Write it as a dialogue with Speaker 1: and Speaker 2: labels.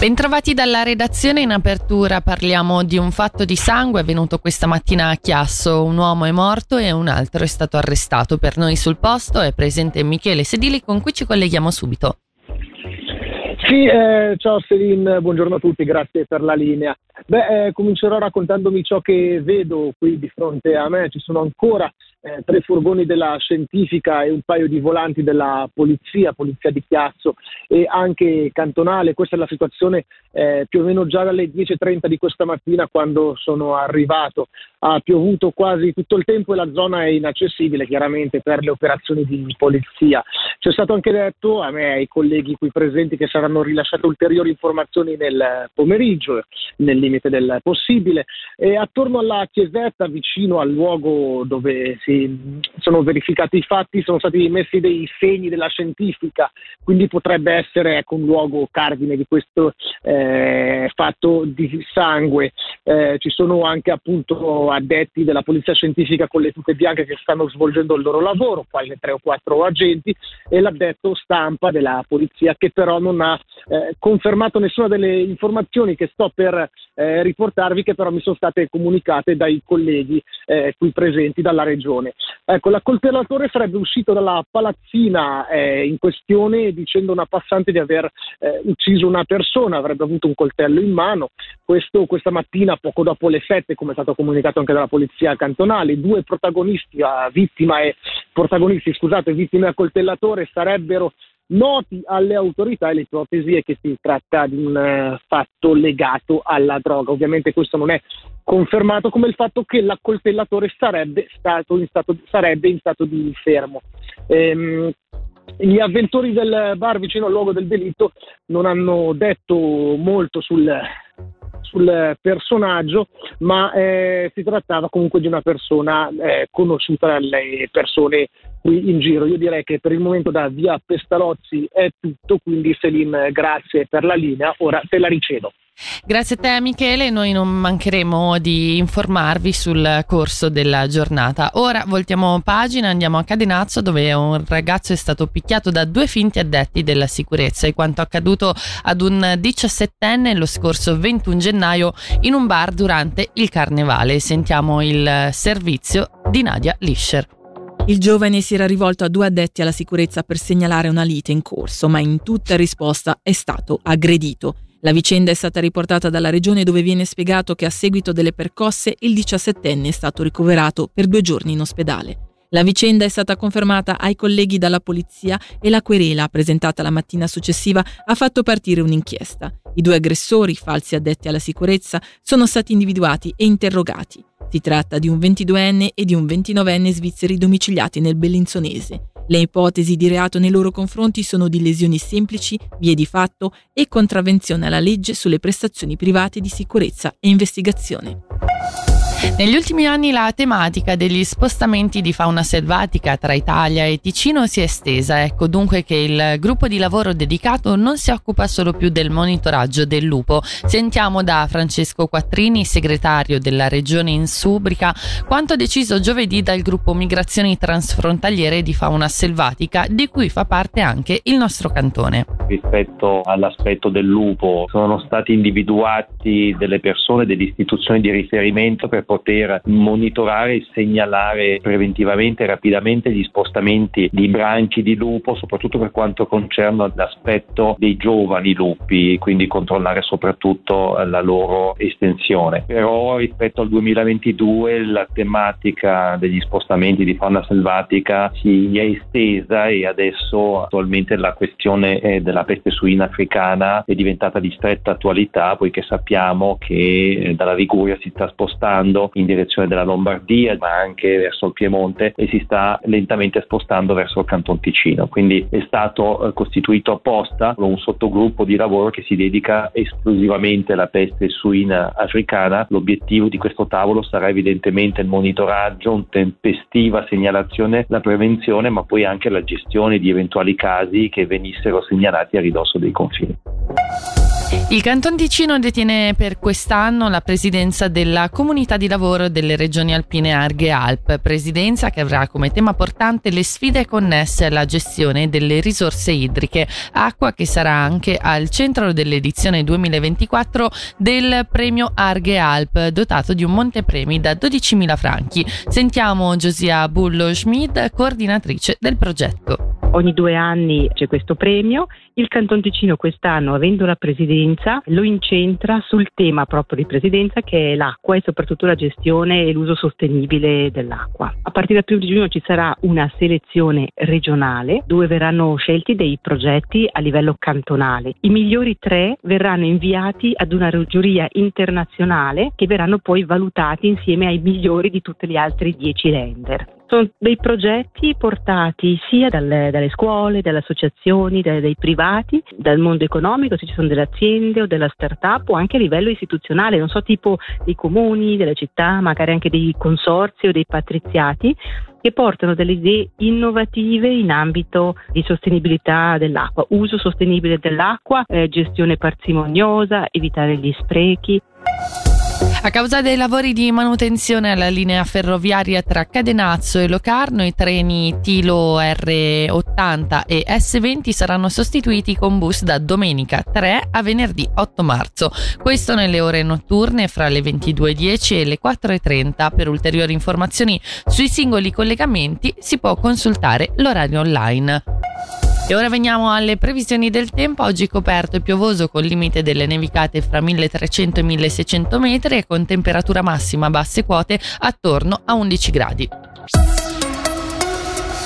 Speaker 1: Bentrovati dalla redazione in apertura, parliamo di un fatto di sangue avvenuto questa mattina a Chiasso, un uomo è morto e un altro è stato arrestato. Per noi sul posto è presente Michele Sedili con cui ci colleghiamo subito.
Speaker 2: Sì, eh, ciao Selin, buongiorno a tutti, grazie per la linea. Beh, eh, comincerò raccontandomi ciò che vedo qui di fronte a me. Ci sono ancora eh, tre furgoni della scientifica e un paio di volanti della polizia, polizia di Chiasso e anche cantonale. Questa è la situazione eh, più o meno già dalle 10.30 di questa mattina quando sono arrivato. Ha piovuto quasi tutto il tempo e la zona è inaccessibile chiaramente per le operazioni di polizia. C'è stato anche detto a me e ai colleghi qui presenti che saranno rilasciate ulteriori informazioni nel pomeriggio, nel limite del possibile. E attorno alla chiesetta, vicino al luogo dove si sono verificati i fatti, sono stati messi dei segni della scientifica, quindi potrebbe essere ecco, un luogo cardine di questo eh, fatto di sangue. Eh, ci sono anche appunto addetti della polizia scientifica con le tute bianche che stanno svolgendo il loro lavoro, quasi tre o quattro agenti, e l'addetto stampa della polizia che però non ha eh, confermato nessuna delle informazioni che sto per eh, riportarvi che però mi sono state comunicate dai colleghi eh, qui presenti dalla regione. Ecco, l'accoltellatore sarebbe uscito dalla palazzina eh, in questione dicendo a una passante di aver eh, ucciso una persona, avrebbe avuto un coltello in mano. Questo questa mattina, poco dopo le sette, come è stato comunicato anche dalla polizia cantonale, due protagonisti, vittima e protagonisti, scusate, vittime a coltellatore sarebbero noti alle autorità e l'ipotesi è che si tratta di un uh, fatto legato alla droga. Ovviamente questo non è confermato come il fatto che l'accoltellatore sarebbe, stato in stato, sarebbe in stato di fermo. Ehm, gli avventori del bar vicino al luogo del delitto non hanno detto molto sul, sul personaggio, ma eh, si trattava comunque di una persona eh, conosciuta dalle persone qui in giro. Io direi che per il momento da via Pestalozzi è tutto, quindi Selim grazie per la linea, ora te la ricedo.
Speaker 1: Grazie a te Michele, noi non mancheremo di informarvi sul corso della giornata. Ora voltiamo pagina, andiamo a Cadenazzo dove un ragazzo è stato picchiato da due finti addetti della sicurezza e quanto accaduto ad un 17enne lo scorso 21 gennaio in un bar durante il carnevale. Sentiamo il servizio di Nadia Lischer.
Speaker 3: Il giovane si era rivolto a due addetti alla sicurezza per segnalare una lite in corso, ma in tutta risposta è stato aggredito. La vicenda è stata riportata dalla regione dove viene spiegato che a seguito delle percosse il 17enne è stato ricoverato per due giorni in ospedale. La vicenda è stata confermata ai colleghi dalla polizia e la querela, presentata la mattina successiva, ha fatto partire un'inchiesta. I due aggressori, falsi addetti alla sicurezza, sono stati individuati e interrogati. Si tratta di un 22enne e di un 29enne svizzeri domiciliati nel Bellinzonese. Le ipotesi di reato nei loro confronti sono di lesioni semplici, vie di fatto e contravvenzione alla legge sulle prestazioni private di sicurezza e investigazione.
Speaker 1: Negli ultimi anni la tematica degli spostamenti di fauna selvatica tra Italia e Ticino si è estesa, ecco dunque che il gruppo di lavoro dedicato non si occupa solo più del monitoraggio del lupo. Sentiamo da Francesco Quattrini, segretario della regione Insubrica, quanto deciso giovedì dal gruppo Migrazioni Transfrontaliere di Fauna Selvatica, di cui fa parte anche il nostro cantone.
Speaker 4: Rispetto all'aspetto del lupo sono stati individuati delle persone, delle istituzioni di riferimento per poter monitorare e segnalare preventivamente e rapidamente gli spostamenti di branchi di lupo, soprattutto per quanto concerne l'aspetto dei giovani lupi, quindi controllare soprattutto la loro estensione. Però rispetto al 2022 la tematica degli spostamenti di fauna selvatica si è estesa e adesso attualmente la questione della peste suina africana è diventata di stretta attualità poiché sappiamo che eh, dalla Liguria si sta spostando spostando in direzione della Lombardia, ma anche verso il Piemonte e si sta lentamente spostando verso il Canton Ticino. Quindi è stato eh, costituito apposta un sottogruppo di lavoro che si dedica esclusivamente alla peste suina africana. L'obiettivo di questo tavolo sarà evidentemente il monitoraggio, un tempestiva segnalazione, la prevenzione, ma poi anche la gestione di eventuali casi che venissero segnalati a ridosso dei confini.
Speaker 1: Il Canton Ticino detiene per quest'anno la presidenza della comunità di lavoro delle regioni alpine Arghe Alp, presidenza che avrà come tema portante le sfide connesse alla gestione delle risorse idriche, acqua che sarà anche al centro dell'edizione 2024 del premio Arghe Alp, dotato di un montepremi da 12.000 franchi. Sentiamo Josia Bullo-Schmid, coordinatrice del progetto.
Speaker 5: Ogni due anni c'è questo premio. Il Canton Ticino quest'anno, avendo la presidenza, lo incentra sul tema proprio di presidenza che è l'acqua e soprattutto la gestione e l'uso sostenibile dell'acqua. A partire dal 1 di giugno ci sarà una selezione regionale dove verranno scelti dei progetti a livello cantonale. I migliori tre verranno inviati ad una giuria internazionale che verranno poi valutati insieme ai migliori di tutti gli altri dieci render. Sono dei progetti portati sia dalle, dalle scuole, dalle associazioni, dai, dai, privati, dal mondo economico, se ci sono delle aziende o della start-up o anche a livello istituzionale, non so, tipo dei comuni, delle città, magari anche dei consorzi o dei patriziati che portano delle idee innovative in ambito di sostenibilità dell'acqua, uso sostenibile dell'acqua, eh, gestione parsimoniosa, evitare gli sprechi.
Speaker 1: A causa dei lavori di manutenzione alla linea ferroviaria tra Cadenazzo e Locarno, i treni Tilo R80 e S20 saranno sostituiti con bus da domenica 3 a venerdì 8 marzo. Questo nelle ore notturne fra le 22.10 e le 4.30. Per ulteriori informazioni sui singoli collegamenti si può consultare l'orario online. E ora veniamo alle previsioni del tempo. Oggi coperto e piovoso con limite delle nevicate fra 1300 e 1600 metri e con temperatura massima a basse quote attorno a 11 gradi.